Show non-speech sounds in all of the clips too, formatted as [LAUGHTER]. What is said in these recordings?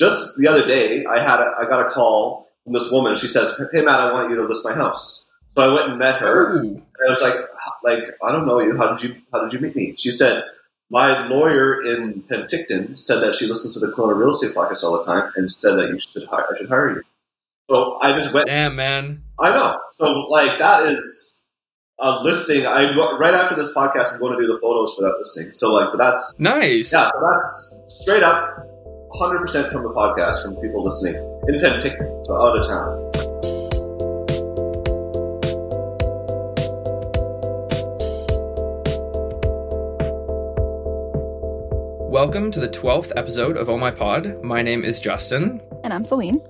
just the other day, I had a, I got a call from this woman. She says, "Hey Matt, I want you to list my house." So I went and met her. Ooh. And I was like, like I don't know you. How did you How did you meet me? She said, my lawyer in Penticton said that she listens to the Kelowna Real Estate Podcast all the time and said that you should hire. I should hire you. So I just went. Damn, man. I know. So like that is a listing. I right after this podcast, I'm going to do the photos for that listing. So like, that's Nice. yeah. So that's straight up, 100 percent from the podcast from people listening in Penticton, so out of town. Welcome to the 12th episode of Oh My Pod. My name is Justin. And I'm Celine.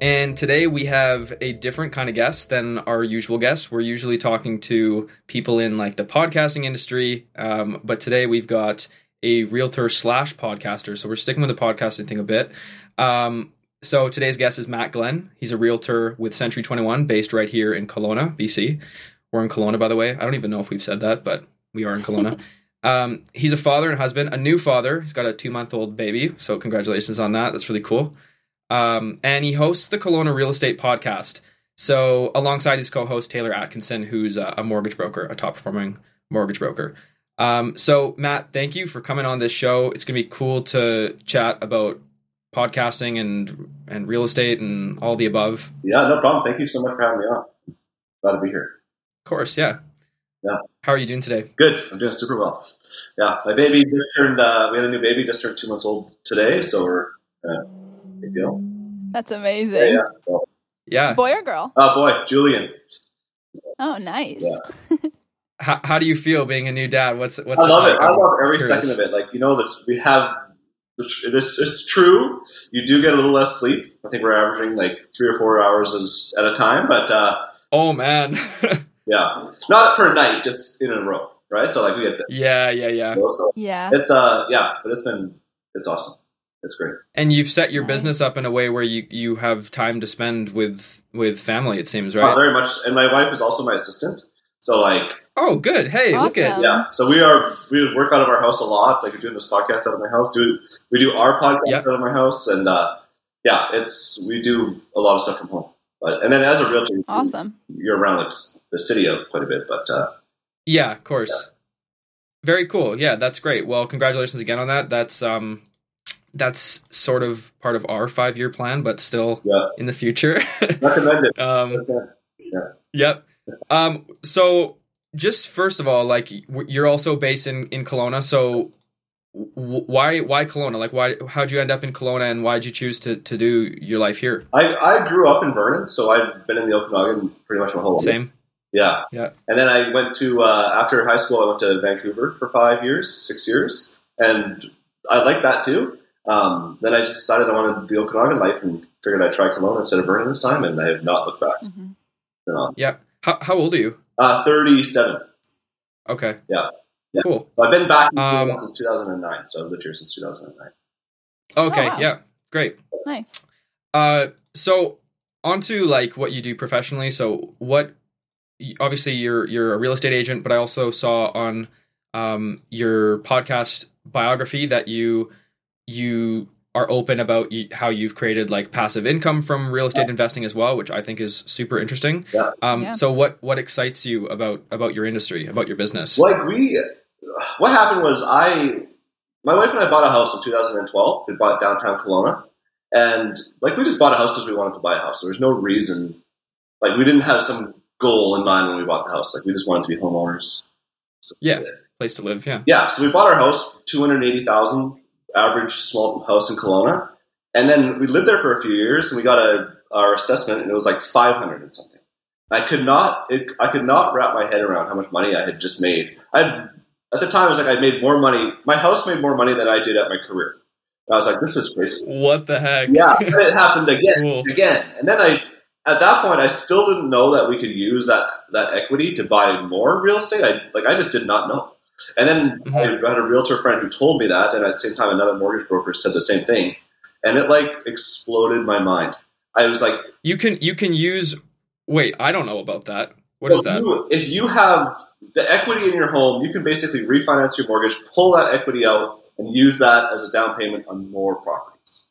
And today we have a different kind of guest than our usual guests. We're usually talking to people in like the podcasting industry, um, but today we've got a realtor slash podcaster. So we're sticking with the podcasting thing a bit. Um, so today's guest is Matt Glen. He's a realtor with Century 21, based right here in Kelowna, BC. We're in Kelowna, by the way. I don't even know if we've said that, but we are in Kelowna. [LAUGHS] um, he's a father and husband, a new father. He's got a two month old baby. So congratulations on that. That's really cool. Um, and he hosts the Kelowna Real Estate Podcast. So, alongside his co host, Taylor Atkinson, who's a, a mortgage broker, a top performing mortgage broker. Um, so, Matt, thank you for coming on this show. It's going to be cool to chat about podcasting and and real estate and all the above. Yeah, no problem. Thank you so much for having me on. Glad to be here. Of course, yeah. Yeah. How are you doing today? Good. I'm doing super well. Yeah, my baby just turned. Uh, we had a new baby, just turned two months old today, so we're uh, big deal. That's amazing. yeah. Well, Yeah. Boy or girl? oh boy, Julian. Oh, nice. Yeah. [LAUGHS] How, how do you feel being a new dad? What's what's I love it. I I'm love every curious. second of it. Like you know that we have. It is, it's true. You do get a little less sleep. I think we're averaging like three or four hours at a time, but uh, Oh man. [LAUGHS] yeah, not per night, just in a row, right? So like we get yeah, yeah, yeah. so Yeah. it's uh yeah, but it's been it's awesome. It's great. And you've set your business up in a way where you, you have time to spend with with family. It seems Uh, right. very much, and my wife is also my assistant. So like Oh, good. Hey, look at Awesome. yeah, so we are we work out of our house a lot. Like we're doing this podcast out of my house. Do we do our podcast Yeah. out of my house, and uh, yeah, it's we do a lot of stuff from home. But and then as a realtor, Awesome. you're around like the city of quite a bit. But uh, yeah, of course. Very cool. Yeah, that's great. Well, congratulations again on that. That's um, that's sort of part of our five year plan, but still yeah, in the future. [LAUGHS] recommend it. um, Okay. Yep. Um, so just first of all, like you're also based in in Kelowna, so w- why why Kelowna? Like why how'd you end up in Kelowna, and why'd you choose to to do your life here? I, I grew up in Vernon, so I've been in the Okanagan pretty much my whole life. Same. Yeah. Yeah. And then I went to uh, after high school. I went to Vancouver for five years, six years, and I liked that too. Um, then I just decided I wanted the Okanagan life and figured I'd try Kelowna instead of Vernon this time, and I have not looked back. hmm It's been awesome. Yeah. How how old are you? Uh, Thirty-seven. Okay. Yeah. Yeah. Cool. So I've been back in Um, since 2009. So I've lived here since 2009. Okay. Oh, wow. Yeah. Great. Nice. Uh, so onto like what you do professionally. So what? Obviously, you're you're a real estate agent, but I also saw on um, your podcast biography that you you are open about how you've created like passive income from real estate investing as well, which I think is super interesting. Yeah. Um, Yeah. So what what excites you about about your industry, about your business? Like we, what happened was I, my wife and I bought a house in 2012. We bought downtown Kelowna, and like we just bought a house because we wanted to buy a house. There was no reason, like we didn't have some goal in mind when we bought the house. Like we just wanted to be homeowners. So, Yeah. Place to live. Yeah. yeah. So we bought our house, 280,000 average small house in Kelowna, and then we lived there for a few years, and we got a our assessment, and it was like 500 and something. I could not, it, I could not wrap my head around how much money I had just made. I at the time, I was like, I made more money. My house made more money than I did at my career. And I was like, this is crazy. What the heck? Yeah, it happened again, Cool. again, and then I. At that point, I still didn't know that we could use that, that equity to buy more real estate. I like I just did not know. And then Mhm. I had a realtor friend who told me that, and at the same time, another mortgage broker said the same thing, and it like exploded my mind. I was like, You can you can use. Wait, I don't know about that. What is that? You, if you have the equity in your home, you can basically refinance your mortgage, pull that equity out, and use that as a down payment on more properties.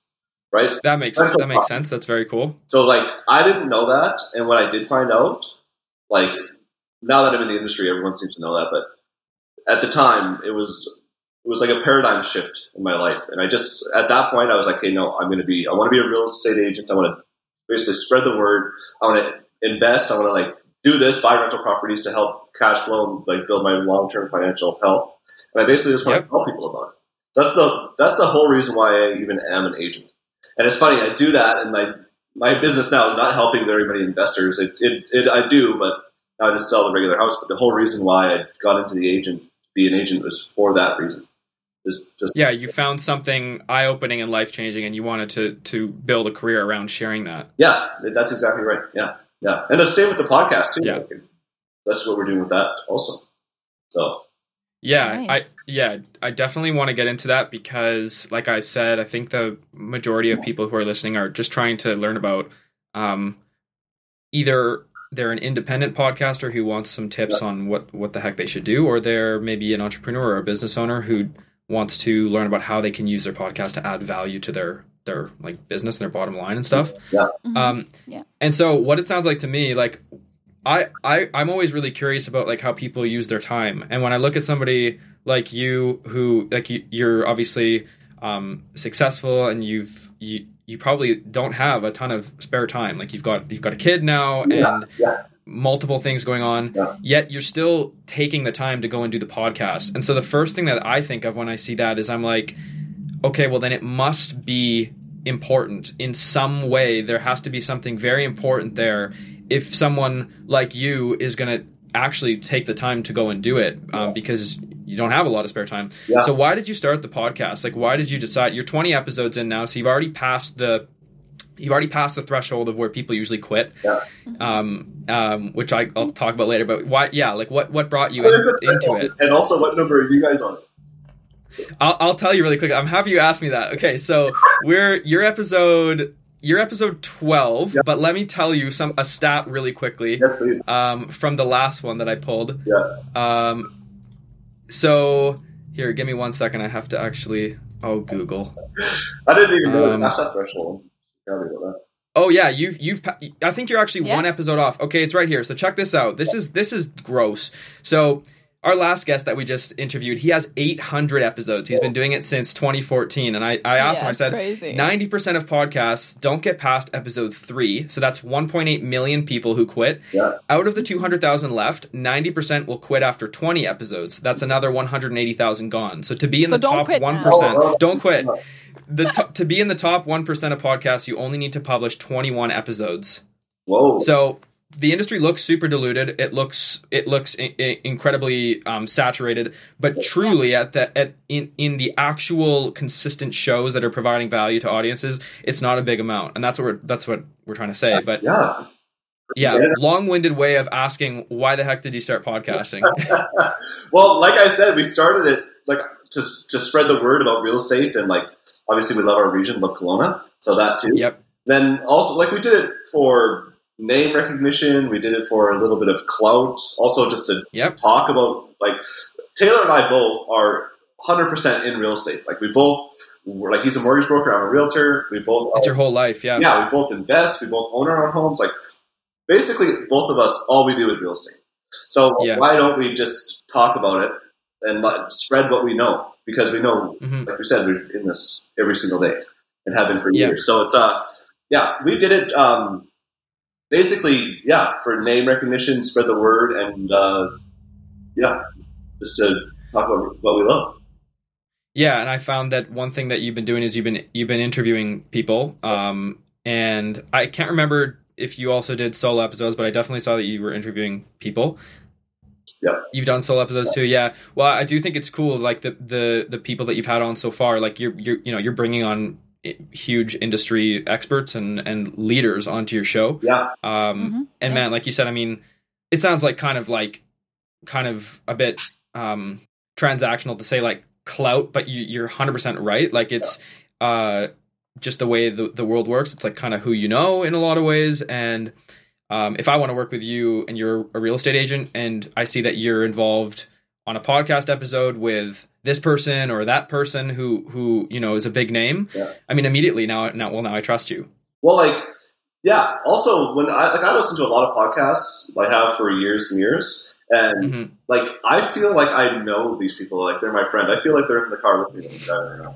right? That makes Rental that makes sense. That's very cool. So like I didn't know that, and when I did find out, like now that I'm in the industry, everyone seems to know that. But at the time, it was it was like a paradigm shift in my life, and I just at that point I was like, hey, no, I'm going to be I want to be a real estate agent. I want to basically spread the word. I want to invest. I want to like do this, buy rental properties to help cash flow and like build my long term financial health. And I basically just want Yep. to tell people about it. That's the that's the whole reason why I even am an agent. And it's funny, I do that, and my my business now is not helping very many investors. It, it, it I do, but I just sell the regular house. But the whole reason why I got into the agent, be an agent, was for that reason. Is just Yeah, you found something eye opening and life changing, and you wanted to to build a career around sharing that. yeah, that's exactly right. Yeah, yeah, and the same with the podcast too. Yeah. That's what we're doing with that also. So Yeah, Nice. I yeah, I definitely want to get into that because, like I said, I think the majority of people who are listening are just trying to learn about um, either they're an independent podcaster who wants some tips on what what the heck they should do, or they're maybe an entrepreneur or a business owner who wants to learn about how they can use their podcast to add value to their their like business and their bottom line and stuff. Mhm. Um, Yeah. And so, what it sounds like to me, like I, I, I'm always really curious about like how people use their time. And when I look at somebody like you, who like you, you're obviously um, successful, and you've you you probably don't have a ton of spare time. Like you've got you've got a kid now, Yeah, and yeah. multiple things going on. Yeah. Yet you're still taking the time to go and do the podcast. And so the first thing that I think of when I see that is I'm like, okay, well then it must be important in some way. There has to be something very important there if someone like you is going to actually take the time to go and do it um, because you don't have a lot of spare time. Yeah. So why did you start the podcast? Like why did you decide you're 20 episodes in now so you've already passed the you've already passed the threshold of where people usually quit. Yeah. Um, um, which I, I'll talk about later. But why? Yeah, like what what brought you in, into it? And also, what number are you guys on? I'll, I'll tell you really quick. I'm happy you asked me that. Okay, so we're your episode. Your episode 12, Yeah. but let me tell you some a stat really quickly Yes, please. um, from the last one that I pulled. Yeah. Um, so here, give me one second. I have to actually. Oh, Google. I didn't even know Um, that's that threshold. Tell me about that. Oh yeah, you've you've. I think you're actually Yeah. one episode off. Okay, it's right here. So check this out. This is this is gross. So our last guest that we just interviewed, he has 800 episodes. He's been doing it since 2014, and I I asked Yeah, him. I said. crazy. 90% of podcasts don't get past episode 3, so that's 1.8 million people who quit. Yeah. Out of the 200,000 left, 90% will quit after 20 episodes. That's another 180,000 gone. So to be in So the top quit 1%, now. Oh, don't quit. The to, to be in the top 1% of podcasts, you only need to publish 21 episodes. Whoa. So the industry looks super diluted. It looks it looks I- I- incredibly um, saturated. But truly, at the at in in the actual consistent shows that are providing value to audiences, it's not a big amount, and that's what we're that's what we're trying to say. That's- but yeah. yeah, Yeah. long-winded way of asking why the heck did you start podcasting? [LAUGHS] well, like I said, we started it like to to spread the word about real estate, and like obviously we love our region, love Kelowna, so that too. yep. Then also, like we did it for name recognition. We did it for a little bit of clout, also just to Yep. talk about like Taylor and I both are 100 percent in real estate. Like we both, we're, like he's a mortgage broker, I'm a realtor. We both It's your whole life. Yeah. yeah, we both invest. We both own our own homes. Like basically, both of us, all we do is real estate. So Yeah. why don't we just talk about it and let, spread what we know? Because we know, hmm like we said, we're in this every single day and have been for Yeah. years. So it's uh, yeah, we did it. Um, basically, yeah, for name recognition, spread the word, and uh, yeah, just to talk about what we love. Yeah, and I found that one thing that you've been doing is you've been you've been interviewing people, um, and I can't remember if you also did solo episodes, but I definitely saw that you were interviewing people. Yeah. You've done solo episodes too, yeah. Well, I do think it's cool, like the the the people that you've had on so far. Like you're you're you know you're bringing on huge industry experts and and leaders onto your show. Yeah, Um, Mhm, and yeah. man, like you said, I mean, it sounds like kind of like kind of a bit um transactional to say like clout, but you, you're 100% right. Like it's uh just the way the, the world works. It's like kind of who you know in a lot of ways. And um, if I want to work with you and you're a real estate agent and I see that you're involved on a podcast episode with this person or that person who who you know is a big name, Yeah. I mean, immediately now now well now I trust you. Well, like, yeah. Also, when I like, I listen to a lot of podcasts. I have for years and years, and Mhm. like, I feel like I know these people. Like, they're my friend. I feel like they're in the car with me. Like, driving around.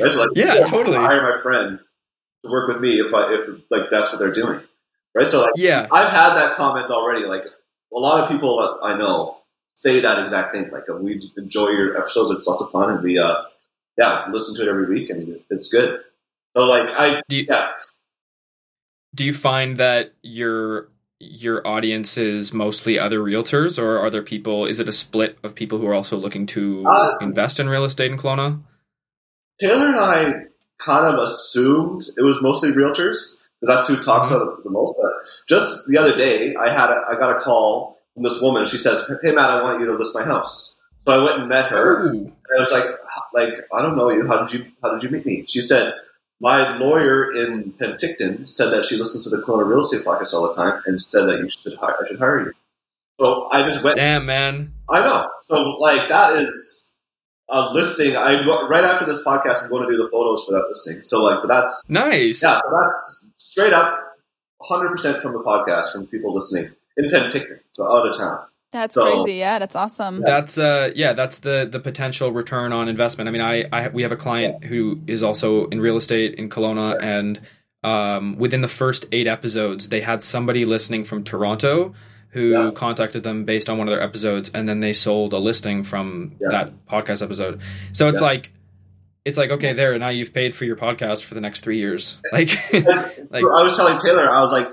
Right? So, like, Yeah, I'm totally. Hire my friend to work with me if I if like that's what they're doing. Right. So like, Yeah, I've had that comment already. Like, a lot of people I know say that exact thing. Like, we enjoy your episodes. It's lots of fun, and we uh, yeah, listen to it every week, and it's good. So like, I Do you- yeah. do you find that your your audience is mostly other realtors or are there people is it a split of people who are also looking to Uh, invest in real estate in Kelowna? Taylor and I kind of assumed it was mostly realtors because that's who talks Mhm. it the most. But just the other day, I had a, I got a call from this woman. She says, "Hey Matt, I want you to list my house." So I went and met her. Ooh. And I was like, "Like I don't know you. How did you How did you meet me?" She said, "My lawyer in Penticton said that she listens to the Kelowna Real Estate podcast all the time and said that you should hire, I should hire you." So I just went. Damn man. I know. So like that is a listing. I right after this podcast, I'm going to do the photos for that listing. So like, that's Nice. yeah. So that's straight up, 100 percent from the podcast from people listening in Penticton, so out of town. That's So- crazy. Yeah, that's awesome. That's uh yeah, that's the the potential return on investment. I mean, I, I we have a client who is also in real estate in Kelowna and um within the first 8 episodes, they had somebody listening from Toronto who Yeah. contacted them based on one of their episodes and then they sold a listing from Yeah. that podcast episode. So it's Yeah. like it's like okay, there now you've paid for your podcast for the next 3 years. Like [LAUGHS] And Like- I was telling Taylor, I was like,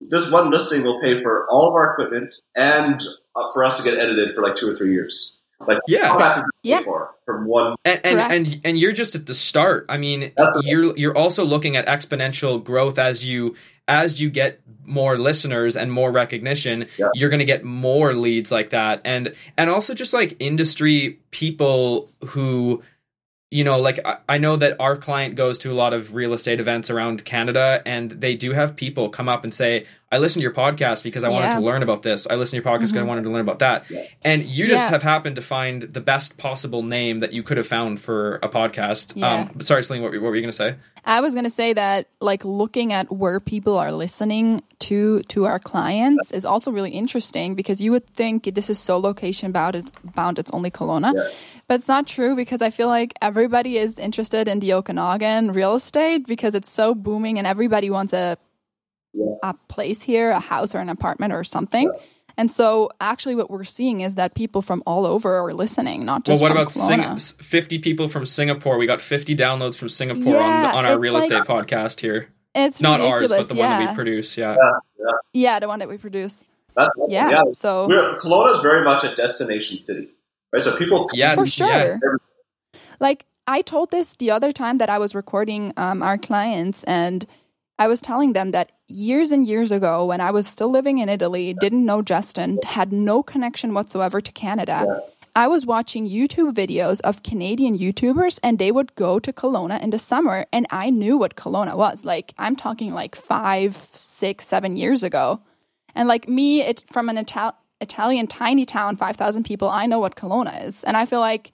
this one listing will pay for all of our equipment and uh, for us to get edited for like two or three years. Like yeah. podcast is Yeah. for from one. and and, and and you're just at the start. I mean, That's you're you're also looking at exponential growth as you as you get more listeners and more recognition. Yeah. You're going to get more leads like that, and and also just like industry people who. You know, like I, I know that our client goes to a lot of real estate events around Canada, and they do have people come up and say, "I listened to your podcast because I wanted to learn about this. I listened to your podcast because I Mhm. wanted to learn about that." And you just Yeah. have happened to find the best possible name that you could have found for a podcast. Yeah. Um, sorry, Celine, what, were- what were you going to say? I was gonna say that like looking at where people are listening to to our clients is also really interesting because you would think this is so location bound it's bound it's only Kelowna. Yeah. But it's not true because I feel like everybody is interested in the Okanagan real estate because it's so booming and everybody wants a Yeah. A place here, a house or an apartment or something. And so actually what we're seeing is that people from all over are listening, not just well, what from about Sing- 50 people from Singapore? We got 50 downloads from Singapore on, the, on our real like- estate podcast here. It's Not ridiculous, ours, but the yeah. one that we produce. Yeah. Yeah, the one that we produce. That's awesome. Yeah. yeah. So We're, Kelowna is very much a destination city, right? So people Yeah. for sure. yeah. Like I told this the other time that I was recording um, our clients, and I was telling them that years and years ago, when I was still living in Italy, didn't know Justin, had no connection whatsoever to Canada. I was watching YouTube videos of Canadian YouTubers, and they would go to Kelowna in the summer, and I knew what Kelowna was. Like I'm talking like five, six, seven years ago, and like me, it from an Ital- Italian tiny town, five thousand people, I know what Kelowna is, and I feel like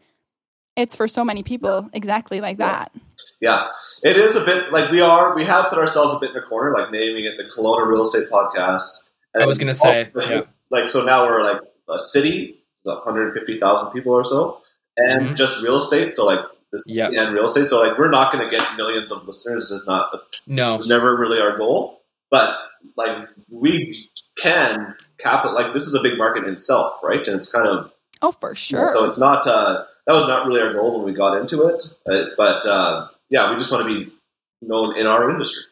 it's for so many people exactly like that. Yeah, it is a bit like we are. We have put ourselves a bit in a corner, like naming it the Kelowna Real Estate Podcast. I was gonna say, like, yeah. like so now we're like a city, one hundred fifty thousand people or so, and Mhm. just real estate. So like this Yeah. and real estate. So like we're not going to get millions of listeners. It's not. No. It's never really our goal, but like we can cap it. Like this is a big market in itself, right? And it's kind of Oh, for sure. so it's not uh, that was not really our goal when we got into it, uh, but uh, yeah, we just want to be known in our industry,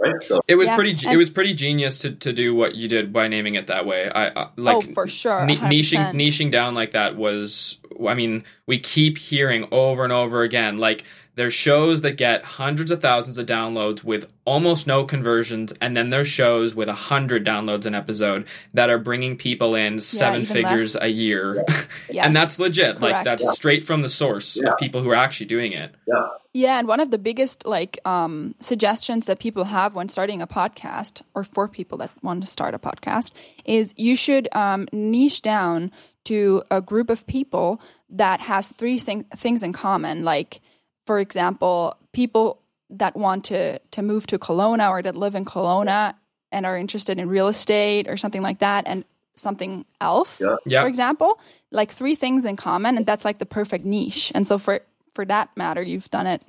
right? So It was Yeah, pretty. ge- It was pretty genius to, to do what you did by naming it that way. I uh, like oh, for sure. ni- niching niching down like that was i mean we keep hearing over and over again like there's shows that get hundreds of thousands of downloads with almost no conversions and then there's shows with a hundred downloads an episode that are bringing people in seven even figures less. a year [LAUGHS] Yes. and that's legit like that's Yeah. straight from the source Yeah. of people who are actually doing it yeah, Yeah, and one of the biggest like um, suggestions that people have when starting a podcast, or for people that want to start a podcast, is you should um, niche down to a group of people that has three thing- things in common. Like, for example, people that want to to move to Kelowna or that live in Kelowna and are interested in real estate or something like that, and something else, Yeah. Yeah. for example, like three things in common, and that's like the perfect niche. And so for for that matter, you've done it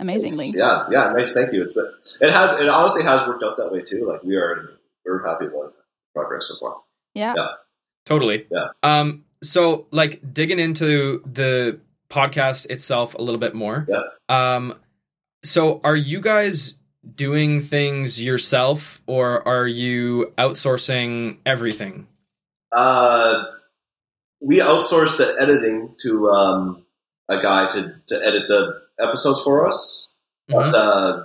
amazingly. Yeah, yeah, nice. Thank you. It's been, it has it honestly has worked out that way too. Like we are we're happy about progress so far. Yeah. Yeah. Totally. Yeah. Um. So, like, digging into the podcast itself a little bit more. Yeah. Um. So, are you guys doing things yourself, or are you outsourcing everything? Uh, we outsourced the editing to um, a guy to, to edit the episodes for us. But Mhm. uh,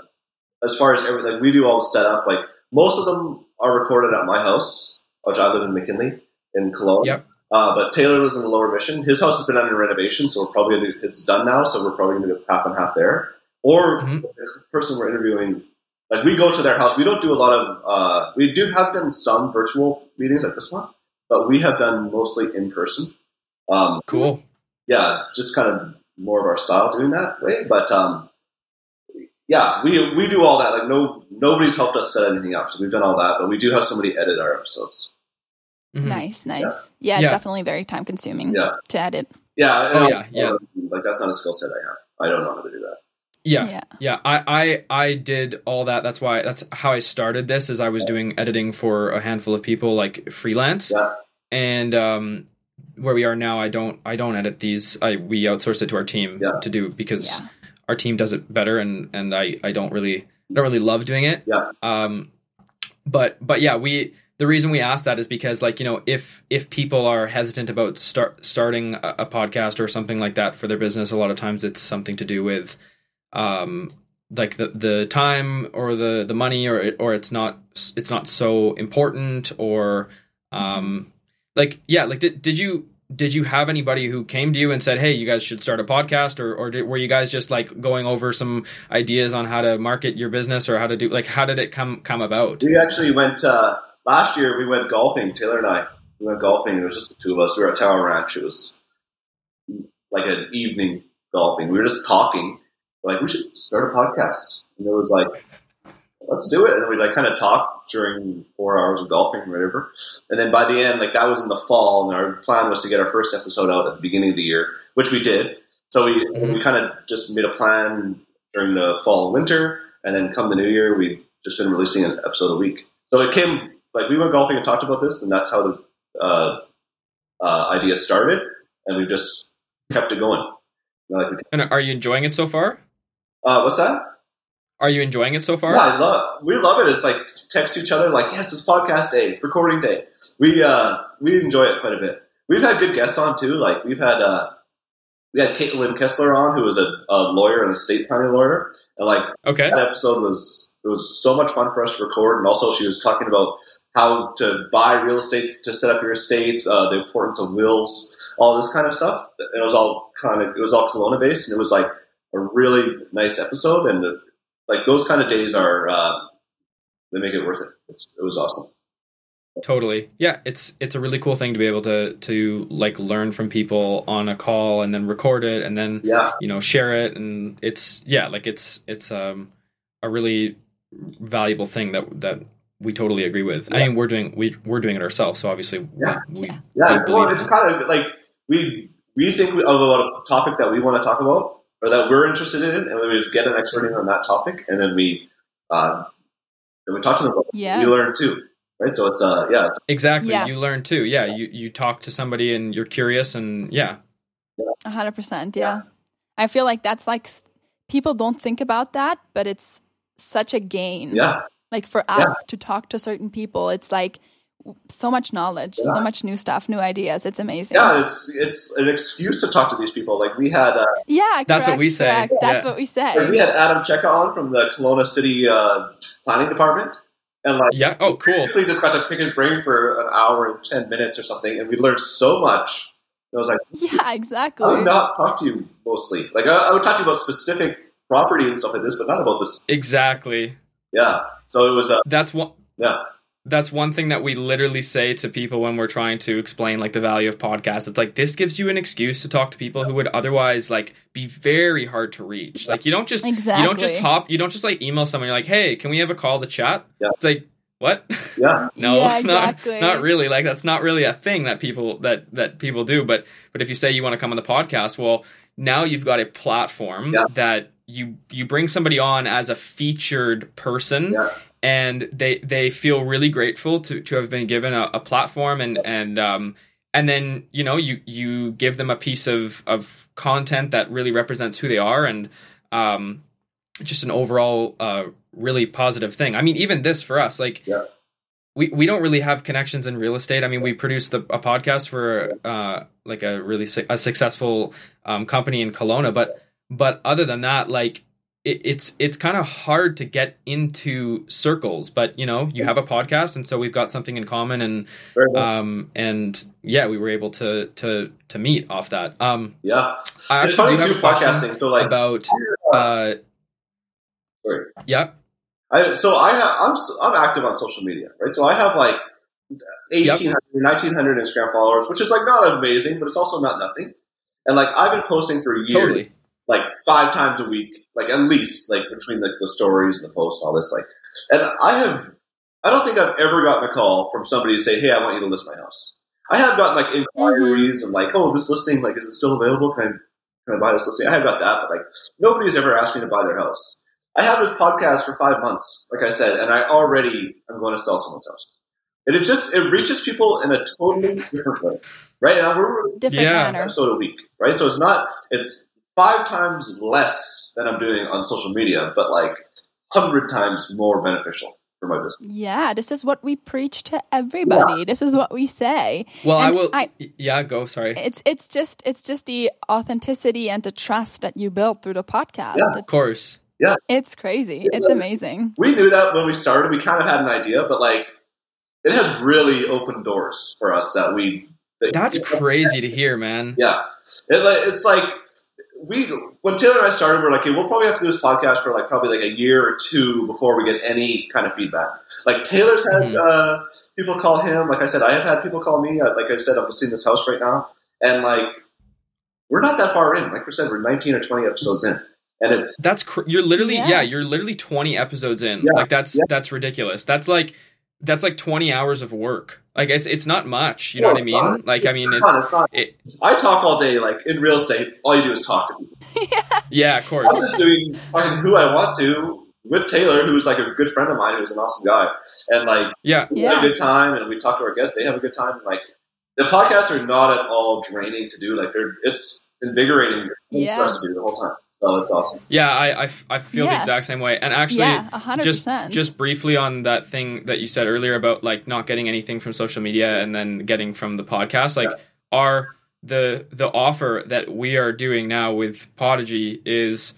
as far as everything, like we do all the setup. Like most of them are recorded at my house, which I live in McKinley in Kelowna. Yep. Uh, but Taylor lives in the Lower Mission. His house has been under renovation, so we're probably gonna it's done now. So we're probably going to do half and half there. Or Mhm. the person we're interviewing, like we go to their house. We don't do a lot of. Uh, we do have done some virtual meetings like this one, but we have done mostly in person. Um, Cool. yeah, just kind of more of our style doing that way. But um, yeah, we we do all that. Like no nobody's helped us set anything up, so we've done all that. But we do have somebody edit our episodes. Mhm. Nice, nice. Yeah, it's Yeah. definitely very time consuming Yeah. to edit. Yeah, Oh, yeah, yeah. Like that's not a skill set I have. I don't know how to do that. Yeah. Yeah. Yeah, I, I I did all that. That's why that's how I started this. Is I was doing editing for a handful of people, like freelance, Yeah. and um, where we are now, I don't I don't edit these. I we outsource it to our team Yeah. to do because Yeah. our team does it better, and and I I don't really I don't really love doing it. Yeah. Um, but but yeah, we the reason we ask that is because like you know if if people are hesitant about start starting a, a podcast or something like that for their business, a lot of times it's something to do with um like the the time or the the money or or it's not it's not so important or um like yeah like did did you did you have anybody who came to you and said hey you guys should start a podcast or or did, were you guys just like going over some ideas on how to market your business or how to do like how did it come come about? We actually went uh, last year. We went golfing. Taylor and I. We went golfing. It was just the two of us. We were at Tower Ranch. It was like an evening golfing. We were just talking. We're like we should start a podcast, and it was like, let's do it. And then we like kind of talked during four hours of golfing or whatever. And then by the end, like that was in the fall, and our plan was to get our first episode out at the beginning of the year, which we did. So we Mhm. we kind of just made a plan during the fall and winter, and then come the new year, we've just been releasing an episode a week. So it came like we went golfing and talked about this, and that's how the uh, uh, idea started, and we've just kept it going. Like and are you enjoying it so far uh, what's that? are you enjoying it so far Yeah, I love. We love it. It's like text each other, like, "Yes, it's podcast day, it's recording day." We uh, we enjoy it quite a bit. We've had good guests on too. Like we've had uh, we had Caitlin Kessler on, who was a, a lawyer and a estate planning lawyer, and like okay that episode was it was so much fun for us to record. And also, she was talking about how to buy real estate to set up your estate, uh, the importance of wills, all this kind of stuff. And it was all kind of it was all Kelowna based, and it was like a really nice episode. And the, like those kind of days are uh, they make it worth it. It's, it was awesome. Totally yeah it's it's a really cool thing to be able to to like learn from people on a call and then record it and then Yeah, you know share it and it's yeah like it's it's um a really valuable thing that that we totally agree with i mean we're doing we we're doing it ourselves so obviously Yeah. we, we Yeah. yeah. Well, believe it's kind of like we we think of a topic that we want to talk about or that we're interested in, and then we just get an expert in on that topic, and then we uh, then we talk to them. About it. Yeah. We learn too, right? So it's uh yeah, it's exactly Yeah. you learn too yeah you you talk to somebody and you're curious and yeah A hundred percent. Yeah. I feel like that's like people don't think about that, but it's such a gain. yeah. Like for us to talk to certain people, it's like so much knowledge, so much new stuff, new ideas. It's amazing. Yeah, it's it's an excuse to talk to these people. Like we had, uh, Yeah, That's what we say. correct. That's Yeah. what we like, say. we had Adam Cheka on from the Kelowna City uh, Planning Department, and like yeah oh cool basically just got to pick his brain for an hour and ten minutes or something, and we learned so much. I was like, Yeah, exactly. I exactly. would not talk to you mostly. Like I, I would talk to you about specific property and stuff like this, but not about this. exactly Yeah. So it was, uh, that's one yeah, that's one thing that we literally say to people when we're trying to explain like the value of podcasts. It's like this gives you an excuse to talk to people who would otherwise like be very hard to reach. Like you don't just you don't just hop you don't just like email someone you're like, "Hey, can we have a call to chat?" Yeah. It's like, "What?" Yeah. [LAUGHS] no, [LAUGHS] Yeah, exactly. not not really. Like that's not really a thing that people that that people do, but but if you say you want to come on the podcast, well, now you've got a platform Yeah. that you you bring somebody on as a featured person Yeah. And they they feel really grateful to to have been given a, a platform and and um and then you know you you give them a piece of of content that really represents who they are and um just an overall uh really positive thing i mean even this for us like Yeah. we, we don't really have connections in real estate. I mean, we produce the, a podcast for uh, like a really su- a successful um, company in Kelowna, but but other than that, like it, it's it's kind of hard to get into circles. But you know, you have a podcast, and so we've got something in common, and well. um and yeah, we were able to to to meet off that. Um, yeah. I It's actually funny do have too, a question podcasting. So like, about uh, Sorry. yeah, I, so I have, I'm I'm active on social media, right? So I have like 1,800, 1,900 Instagram followers, which is like not amazing, but it's also not nothing. And like I've been posting for years, Totally. Like five times a week, like at least, like between like the stories and the posts all this, like. And I have, I don't think I've ever gotten a call from somebody to say, "Hey, I want you to list my house." I have gotten like inquiries mm-hmm. and like, "Oh, this listing, like, is it still available? Can I can I buy this listing?" I have got that, but like nobody's ever asked me to buy their house. I have this podcast for five months, like I said, and I already am going to sell someone's house. And it just it reaches people in a totally different way, right? And we're Different Yeah. manner. episode a week, right? So it's not it's five times less than I'm doing on social media, but like hundred times more beneficial for my business. Yeah, this is what we preach to everybody. This is what we say. well, I will. I- yeah, go. Sorry. It's it's just it's just the authenticity and the trust that you build through the podcast. Yeah, It's, Of course. Yeah, it's crazy. It's amazing. We knew that when we started. We kind of had an idea, but like it has really opened doors for us that we. That That's crazy to hear, man. Yeah, it, it's like we when Taylor and I started, we're like, okay, we'll probably have to do this podcast for like probably like a year or two before we get any kind of feedback. Like Taylor's had Mhm. uh, people call him. Like I said, I have had people call me. Uh, Like I said, I'm seeing this house right now, and like we're not that far in. Like we said, we're 19 or 20 episodes in, and it's That's cr- you're literally yeah. Yeah. you're literally 20 episodes in. Yeah, Like that's yeah. that's ridiculous. That's like that's like 20 hours of work. Like it's it's not much, you know what I mean? not. Like I mean not. it's It's not. it, I talk all day. Like in real estate, all you do is talk to [LAUGHS] people. yeah, of course. I'm just doing fucking who I want to with Taylor, who's like a good friend of mine, who's an awesome guy, and like. Yeah. we have Yeah. a good time and we talk to our guests they have a good time like the podcasts are not at all draining to do like they're it's invigorating Yeah. for us to do the whole time Oh, so it's awesome Yeah, I I, f- I feel the exact same way. And actually yeah, hundred just percent. just briefly on that thing that you said earlier about like not getting anything from social media and then getting from the podcast like our the the offer that we are doing now with Podigy is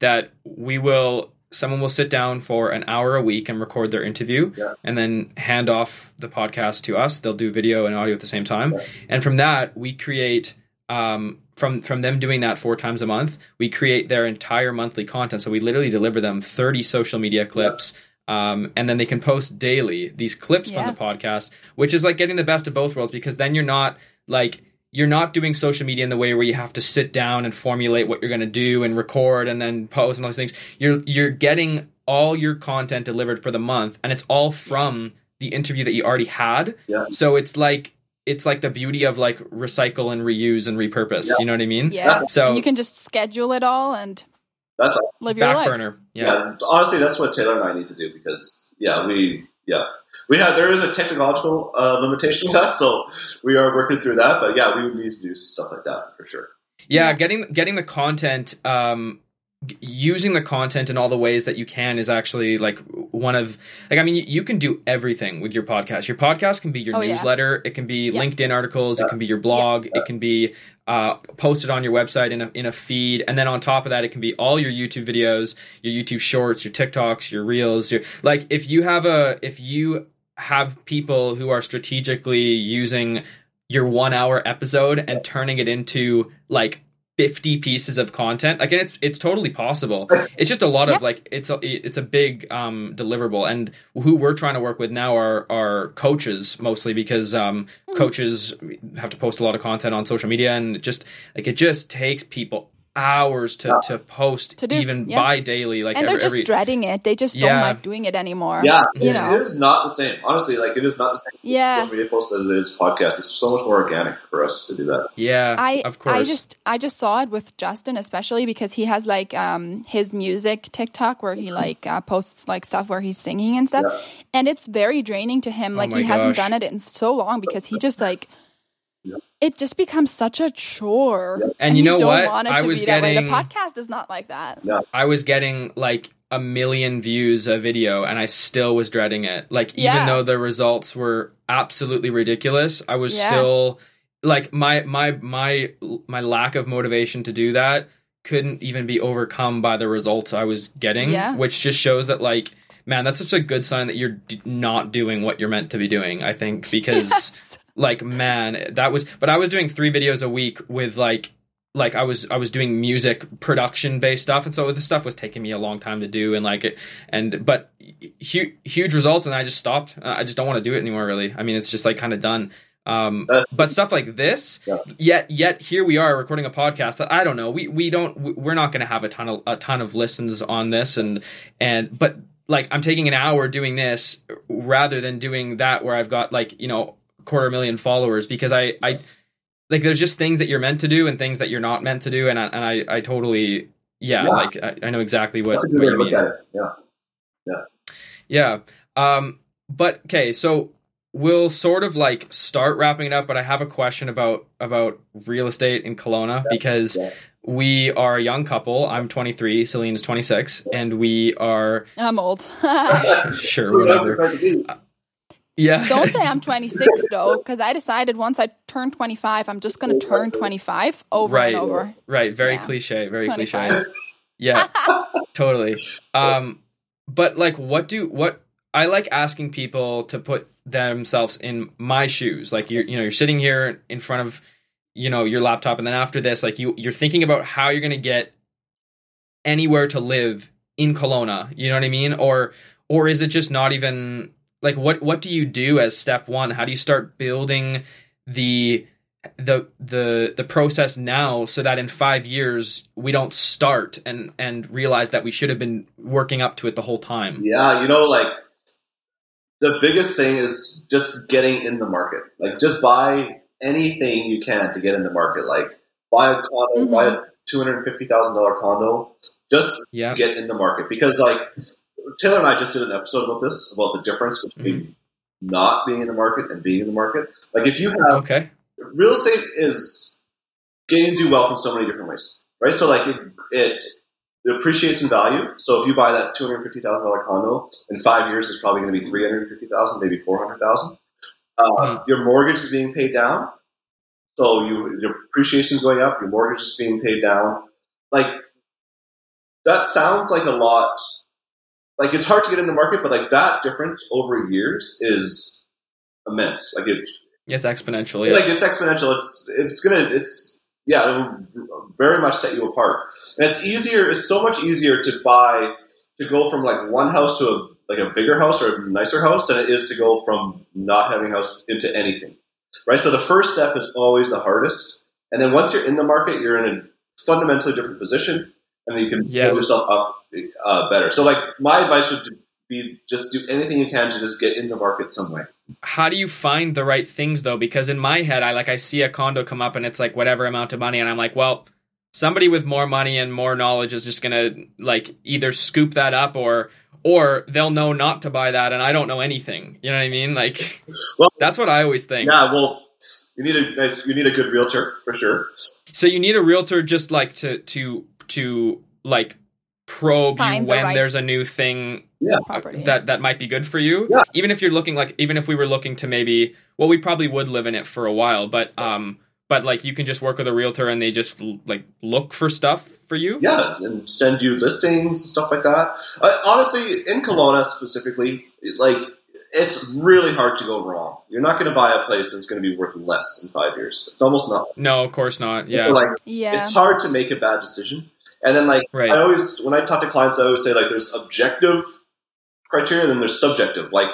that we will someone will sit down for an hour a week and record their interview Yeah. and then hand off the podcast to us they'll do video and audio at the same time Yeah. and from that we create um, from from them doing that four times a month we create their entire monthly content. So we literally deliver them 30 social media clips um, and then they can post daily these clips Yeah. from the podcast which is like getting the best of both worlds because then you're not like you're not doing social media in the way where you have to sit down and formulate what you're going to do and record and then post and all these things. You're you're getting all your content delivered for the month and it's all from the interview that you already had. Yeah. so it's like it's like the beauty of like recycle and reuse and repurpose Yeah. you know what i mean yeah. so and you can just schedule it all and that's awesome. live your back life. burner yeah. yeah. honestly that's what taylor and i need to do because yeah we yeah we have there is a technological uh, limitation to us so we are working through that but yeah we would need to do stuff like that for sure yeah Yeah. getting getting the content um g- using the content in all the ways that you can is actually like one of like i mean you, you can do everything with your podcast. Your podcast can be your Oh, yeah. newsletter. It can be Yeah. linkedin articles. Yeah. it can be your blog. It can be uh, posted on your website in a, in a feed. And then on top of that it can be all your youtube videos your youtube shorts your tiktoks your reels your like if you have a if you have people who are strategically using your one hour episode and turning it into like 50 pieces of content like it's it's totally possible [LAUGHS] it's just a lot Yep. of like it's a it's a big um deliverable and who we're trying to work with now are are coaches mostly because um Mhm. coaches have to post a lot of content on social media and it just like it just takes people hours to Yeah. to post To do, even yeah. by daily like and they're every, just every dreading it. They just don't like doing it anymore. Yeah, You it- know. it is not the same. Honestly, like it is not the same. Yeah. Social media posts as it is podcast. It's so much more organic for us to do that. yeah I of course I just I just saw it with Justin especially because he has like um his music TikTok where he like uh, posts like stuff where he's singing and stuff and it's very draining to him Oh like my he hasn't done it in so long because he just like Yeah. It just becomes such a chore And you know don't what? want it I to was be that way. the podcast is not like that I was getting like a million views a video and I still was dreading it. Like even Yeah. though the results were absolutely ridiculous, I was Yeah. still like my my my my lack of motivation to do that couldn't even be overcome by the results I was getting, Yeah. which just shows that like man, that's such a good sign that you're d- not doing what you're meant to be doing, I think, because [LAUGHS] Yes. Like man that was but i was doing three videos a week with like like i was i was doing music production based stuff and so the stuff was taking me a long time to do and like it and but huge huge results and i just stopped. Uh, i just don't want to do it anymore really. I mean it's just like kind of done. Um but stuff like this Yeah. yet yet here we are recording a podcast that i don't know we we don't we- we're not going to have a ton of a ton of listens on this and and but like i'm taking an hour doing this rather than doing that where i've got like you know quarter million followers because I I like there's just things that you're meant to do and things that you're not meant to do and I, and I I totally yeah, Yeah. like I, I know exactly what, That's what you mean. at it. Yeah. Yeah. Um but okay, so we'll sort of like start wrapping it up but I have a question about about real estate in Kelowna because yeah. we are a young couple. I'm 23, Celine is 26 and we are I'm old. [LAUGHS] [LAUGHS] sure whatever. What to do? Yeah. Don't say I'm [LAUGHS] 26 though, because I decided once I turn 25, I'm just gonna turn 25 over Right. and over. Right, very Yeah. cliche, very 25. cliche. Yeah, [LAUGHS] totally. Um, but like, what do what I like asking people to put themselves in my shoes. Like you're, you know, you're sitting here in front of, you know, your laptop, and then after this, like you, you're thinking about how you're gonna get anywhere to live in Kelowna. You know what I mean? Or, or is it just not even like what? What do you do as step one? How do you start building the the the the process now so that in five years we don't start and and realize that we should have been working up to it the whole time Yeah, you know, like the biggest thing is just getting in the market. Like, just buy anything you can to get in the market. Like, buy a condo, Mhm. buy a two hundred fifty thousand dollar condo, just yeah get in the market. Because, like, Taylor and I just did an episode about this about the difference between not being in the market and being in the market. Like, if you have okay real estate is gains you wealth in so many different ways, right? So like it, it, it appreciates in value. So if you buy that two hundred fifty thousand dollar condo in five years, it's probably going to be three hundred fifty thousand, maybe four hundred thousand. Uh, Your mortgage is being paid down, so you your appreciation is going up. Your mortgage is being paid down. Like that sounds like a lot. Like it's hard to get in the market, but like that difference over years is immense. Like it, it's exponential yeah like it's exponential. It's it's gonna it's yeah, very much set you apart. And it's easier. It's so much easier to buy to go from like one house to a like a bigger house or a nicer house than it is to go from not having a house into anything. Right. So the first step is always the hardest, and then once you're in the market, you're in a fundamentally different position, and then you can Yeah. build yourself up uh, better. So like my advice would be just do anything you can to just get in the market some way. how do you find the right things though because in my head i like i see a condo come up and it's like whatever amount of money and i'm like well somebody with more money and more knowledge is just gonna like either scoop that up or or they'll know not to buy that and i don't know anything you know what i mean like Well- that's what i always think Yeah. Well, you need a nice, you need a good realtor for sure. So you need a realtor just like to to to like probe Find you the when right- there's a new thing Property. that that might be good for you. Yeah. Even if you're looking like even if we were looking to maybe well we probably would live in it for a while, but um but like you can just work with a realtor and they just like look for stuff for you. Yeah, and send you listings and stuff like that. Uh, honestly, in Kelowna specifically, like it's really hard to go wrong. You're not going to buy a place that's going to be worth less in five years. It's almost not. No, of course not. Yeah. Like Yeah. it's hard to make a bad decision. And then like Right. I always when I talk to clients, I always say like there's objective criteria and then there's subjective. Like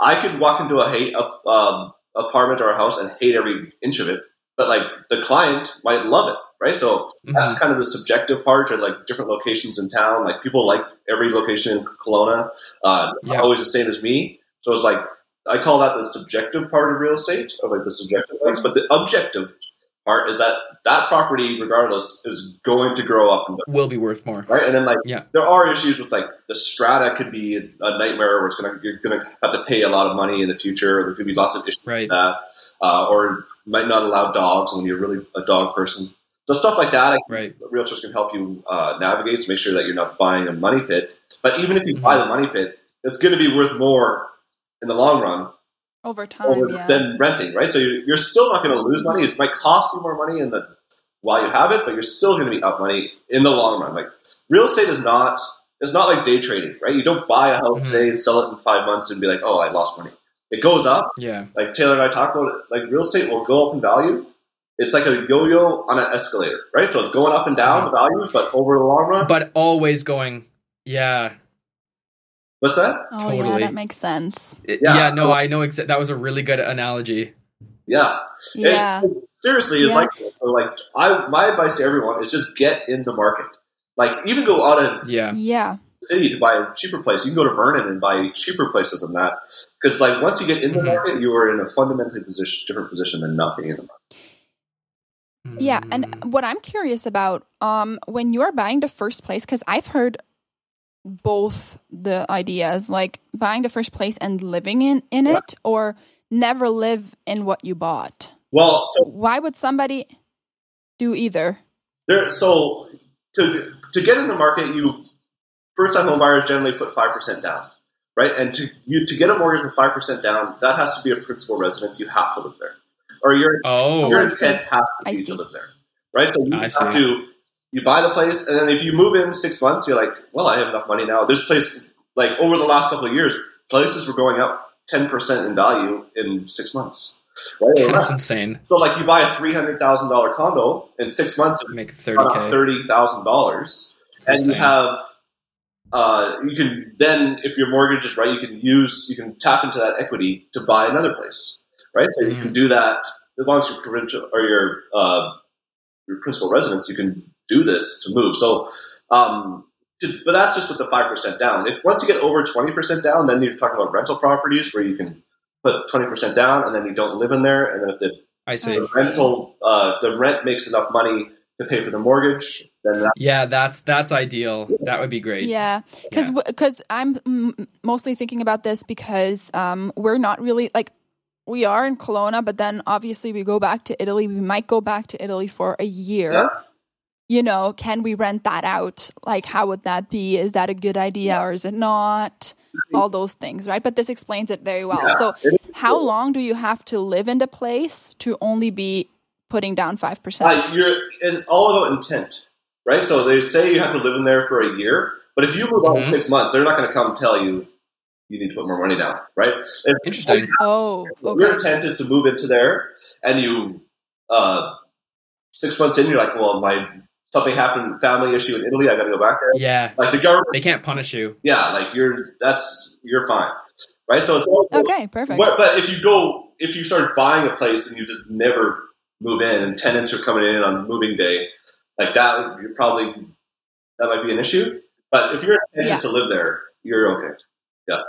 I could walk into a hate a, um, apartment or a house and hate every inch of it, but like the client might love it, right? So Mhm. that's kind of the subjective part, or like different locations in town. Like people like every location in Kelowna, uh, Yeah. always the same as me. So it's like I call that the subjective part of real estate, or like the subjective things. But the objective part is that that property, regardless, is going to grow up and Will be worth more. right. And then like Yeah. there are issues with like the strata could be a nightmare where it's gonna you're gonna have to pay a lot of money in the future. Or there could be lots of issues Right. with that, uh, or might not allow dogs when you're really a dog person. So stuff like that, I Right. realtors can help you uh, navigate to make sure that you're not buying a money pit. But even if you Mhm. buy the money pit, it's going to be worth more in the long run Over time, over- yeah. than renting, right? So you're, you're still not going to lose money. It might cost you more money in the while you have it, but you're still going to be up money in the long run. Like real estate is not it's not like day trading, right? You don't buy a house Mhm. today and sell it in five months and be like, oh, I lost money. It goes up. Yeah. Like Taylor and I talked about it. Like real estate will go up in value. It's like a yo-yo on an escalator, right? So it's going up and down the values, but over the long run, But always going. Yeah. what's that? oh yeah, that makes sense. It- Yeah, yeah. no, so- I know. Exa- that was a really good analogy. Yeah, Yeah. It- seriously, it's Yeah. like like I my advice to everyone is just get in the market. Like even go out of Yeah. yeah. the city to buy a cheaper place. You can go to Vernon and buy cheaper places than that. Because like once you get in the Mhm. market, you are in a fundamentally position different position than not being in the market. Yeah, Mm. and what I'm curious about, um, when you're buying the first place, because I've heard both the ideas, like buying the first place and living in in Yeah. it, or never live in what you bought. Well, so Why would somebody do either? there so to to get in the market, you first time home buyers generally put five percent down. Right? And to you to get a mortgage with five percent down, that has to be a principal residence. You have to live there. Or your Oh. your I see. intent has to I be see. to live there, right? So you I have see. to you buy the place, and then if you move in six months, you're like, well, I have enough money now. This place, like over the last couple of years, places were going up ten percent in value in six months, right? That's insane. So like you buy a three hundred thousand dollar condo in six months, it's Make thirty thousand dollars, and you have. Uh, you can then, if your mortgage is right, you can use, you can tap into that equity to buy another place, right? So you Mm. can do that as long as your provincial or your uh, your principal residence, you can do this to move. So, um, to, but that's just with the five percent down. If once you get over twenty percent down, then you're talking about rental properties where you can put twenty percent down, and then you don't live in there, and then if the, I see. The rental, uh, if the rent makes enough money to pay for the mortgage, then that, Yeah, that's that's ideal. That would be great. Yeah, because Yeah. because I'm mostly thinking about this because um, we're not really like we are in Kelowna, but then obviously we go back to Italy. We might go back to Italy for a year. Yeah. You know, can we rent that out? Like, how would that be? Is that a good idea or is it not? All those things, right? But this explains it very well. Yeah, so, it is how long do you have to live in the place to only be putting down five uh, percent? you're it's all about intent, right? So they say you have to live in there for a year, but if you move out in Mhm. six months, they're not going to come tell you you need to put more money down, right? If, Interesting. Oh, Your intent is to move into there, and you uh, six months in, you're like, well, my something happened, family issue in Italy, I got to go back there. Yeah. Like the government, They can't punish you. yeah, like you're that's you're fine, right? So it's all Okay, perfect. But, but if you go, if you start buying a place and you just never move in, and tenants are coming in on moving day, like that, you're probably that might be an issue. But if your intent Yeah. to live there, you're okay. Yeah.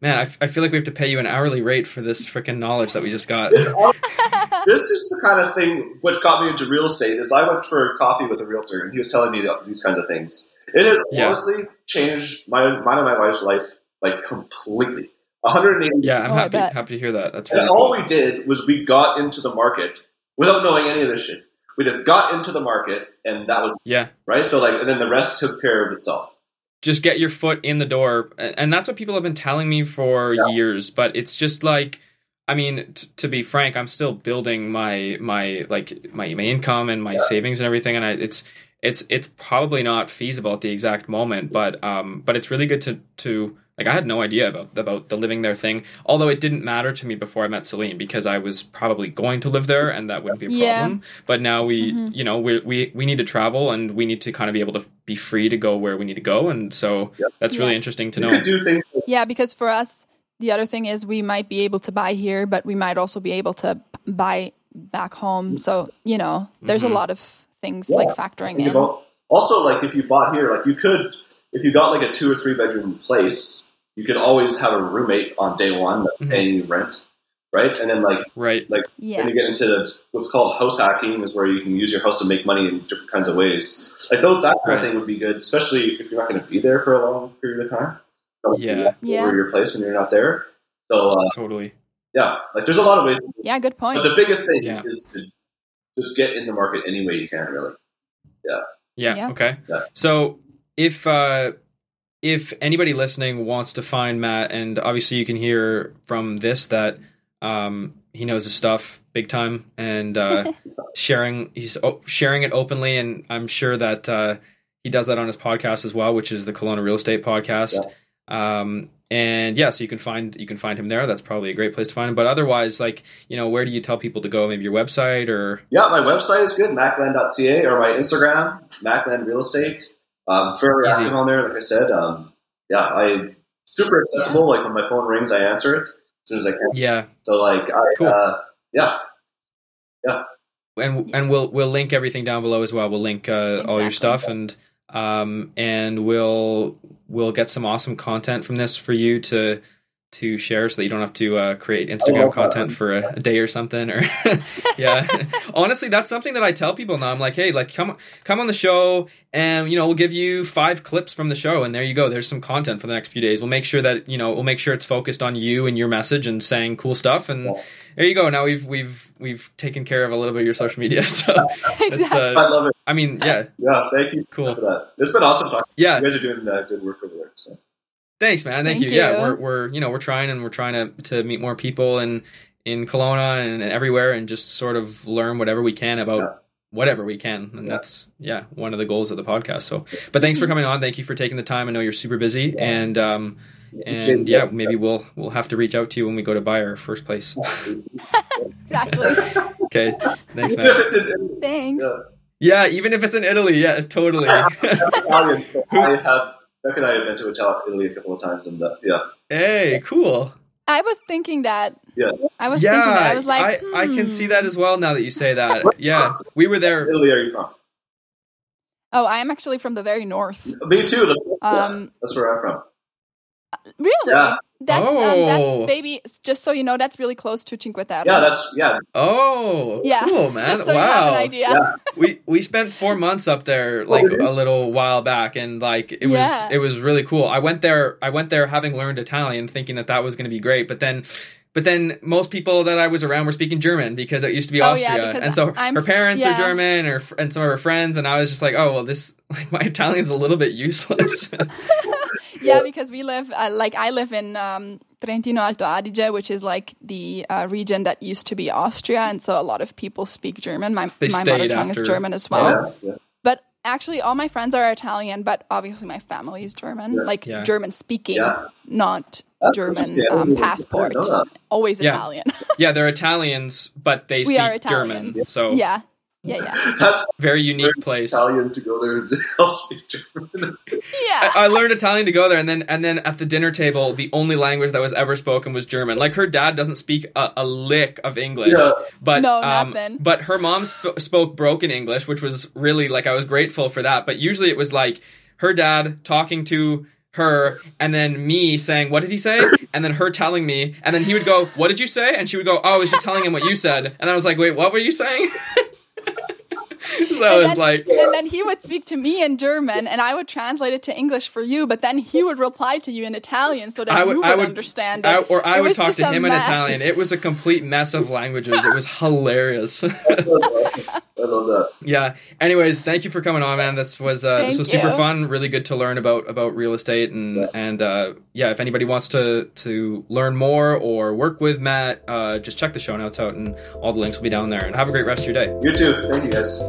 Man, I, f- I feel like we have to pay you an hourly rate for this freaking knowledge that we just got. [LAUGHS] It's all- this is the kind of thing which got me into real estate. Is I went for coffee with a realtor, and he was telling me these kinds of things. It has Yeah. honestly changed my mine and my wife's life like completely. 180. Yeah, I'm Oh, happy happy to hear that. That's And really all we did was we got into the market without knowing any of this shit. We just got into the market, and that was Yeah. right. So like, and then the rest took care of itself. just get your foot in the door and that's what people have been telling me for Yeah. years but it's just like i mean t- to be frank i'm still building my my like my, my income and my Yeah. savings and everything and I, it's it's it's probably not feasible at the exact moment but um but it's really good to to like I had no idea about about the living there thing. Although it didn't matter to me before I met Celine because I was probably going to live there and that wouldn't be a Yeah. problem. But now we, Mhm. you know, we we we need to travel and we need to kind of be able to be free to go where we need to go, and so Yep. that's really Yeah. interesting to You know. could do things. Yeah, because for us, the other thing is we might be able to buy here, but we might also be able to buy back home. So, you know, there's Mhm. a lot of things Yeah, like factoring in. about- also, like if you bought here, like you could, if you got like a two or three bedroom place, you could always have a roommate on day one that's Mhm. paying you rent, right? And then like Right. like Yeah. Then you get into the, what's called house hacking, is where you can use your house to make money in different kinds of ways. Like those, that kind Right. of thing would be good, especially if you're not going to be there for a long period of time. So Yeah. Yeah. Over your place when you're not there. So uh, Totally. yeah, like there's a lot of ways. Yeah, good point. But the biggest thing Yeah. is to just get in the market any way you can. Really. Yeah. Yeah. Okay. Yeah. So if uh, if anybody listening wants to find Matt, and obviously you can hear from this that um, he knows his stuff big time, and uh, [LAUGHS] sharing he's oh, sharing it openly, and I'm sure that uh, he does that on his podcast as well, which is the Kelowna Real Estate Podcast. Um, and yeah, so you can find you can find him there. That's probably a great place to find him. But otherwise, like you know, where do you tell people to go? Maybe your website or Yeah, my website is good, mattglen.ca, or my Instagram, Matt Glen Real Estate. Um, fairly Easy. active on there, like I said. Um, yeah, I super accessible. Like when my phone rings, I answer it as soon as I can. yeah, So like, I, Cool. uh, yeah, and and we'll we'll link everything down below as well. We'll link uh, all your stuff and um and we'll we'll get some awesome content from this for you to to share so that you don't have to uh, create Instagram love that. content for a, a day or something or [LAUGHS] yeah [LAUGHS] honestly that's something that I tell people now I'm like hey like come come on the show and you know we'll give you five clips from the show and there you go there's some content for the next few days we'll make sure that you know we'll make sure it's focused on you and your message and saying cool stuff and Yeah. there you go now we've we've we've taken care of a little bit of your social media [LAUGHS] so exactly. uh, I love it. I mean, yeah, Yeah, thank you so Cool. much for that. It's been awesome talking. yeah. You guys are doing uh, good work over there. So. Thanks, man. Thank, Thank you. Yeah, we're we're you know we're trying and we're trying to to meet more people and in Kelowna and, everywhere and just sort of learn whatever we can about Yeah. whatever we can, and Yeah. that's yeah one of the goals of the podcast. So, but thanks for coming on. Thank you for taking the time. I know you're super busy, and um and yeah, maybe we'll we'll have to reach out to you when we go to buy our first place. [LAUGHS] exactly. Okay, thanks, man. Thanks. yeah, Yeah, even if it's in Italy, yeah, totally. [LAUGHS] I'm so I have. Beck and I have been to Ital- Italy a couple of times, and uh, yeah, hey, cool. I was thinking that. yeah, I was yeah, thinking that. I was like, I, I can hmm. see that as well now that you say [LAUGHS] that. What Yeah, we were there. Italy, are you from? Oh, I am actually from the very north. Me too. That's, yeah, Um, that's where I'm from. Really? Yeah. That's um, Oh. that's baby. Just so you know, that's really close to Cinque Terre. Yeah, that's yeah. Oh, Yeah, cool, [LAUGHS] man! Just so wow, you have an idea. Yeah. [LAUGHS] we we spent four months up there like a little while back, and like it Yeah. was it was really cool. I went there. I went there having learned Italian, thinking that that was going to be great, but then. But then most people that I was around were speaking German because it used to be Oh, yeah, Austria, and so I'm- her parents are. German, or and some of her friends, and I was just like, oh well, this like my [LAUGHS] Italian's a little bit useless. [LAUGHS] Yeah, because we live uh, like I live in um, Trentino Alto Adige, which is like the uh, region that used to be Austria, and so a lot of people speak German. My They my mother tongue after- is German as well. yeah, yeah. But actually, all my friends are Italian, but obviously my family is German, Yeah. like Yeah. German speaking, Yeah. not That's German interesting. I didn't um, passport. didn't know that. Always Yeah. Italian. [LAUGHS] yeah, they're Italians, but they We speak German, Italians. so yeah, yeah, yeah, That's very unique place. Italian to go there and [LAUGHS] I'll speak German. yeah. I, I learned Italian to go there, and then and then at the dinner table, the only language that was ever spoken was German. Like her dad doesn't speak a, a lick of English, Yeah. but No, um, nothing. but her mom sp- spoke broken English, which was really like I was grateful for that. But usually it was like her dad talking to her and then me saying what did he say and then her telling me and then he would go what did you say and she would go oh i was just telling him what you said and i was like wait what were you saying [LAUGHS] so And it's then- like and then he would speak to me in German, and I would translate it to English for you. But then he would reply to you in Italian, so that I would- you would, I would- understand it. I, or I It would talk to him in. Italian. It was a complete mess of languages. It was [LAUGHS] hilarious. [LAUGHS] I love that. yeah. Anyways, thank you for coming on, man. This was uh, this Thank was super you. fun. Really good to learn about about real estate and Yeah. and uh, yeah. If anybody wants to to learn more or work with Matt, uh, just check the show notes out, and all the links will be down there. And have a great rest of your day. You too. Thank you guys.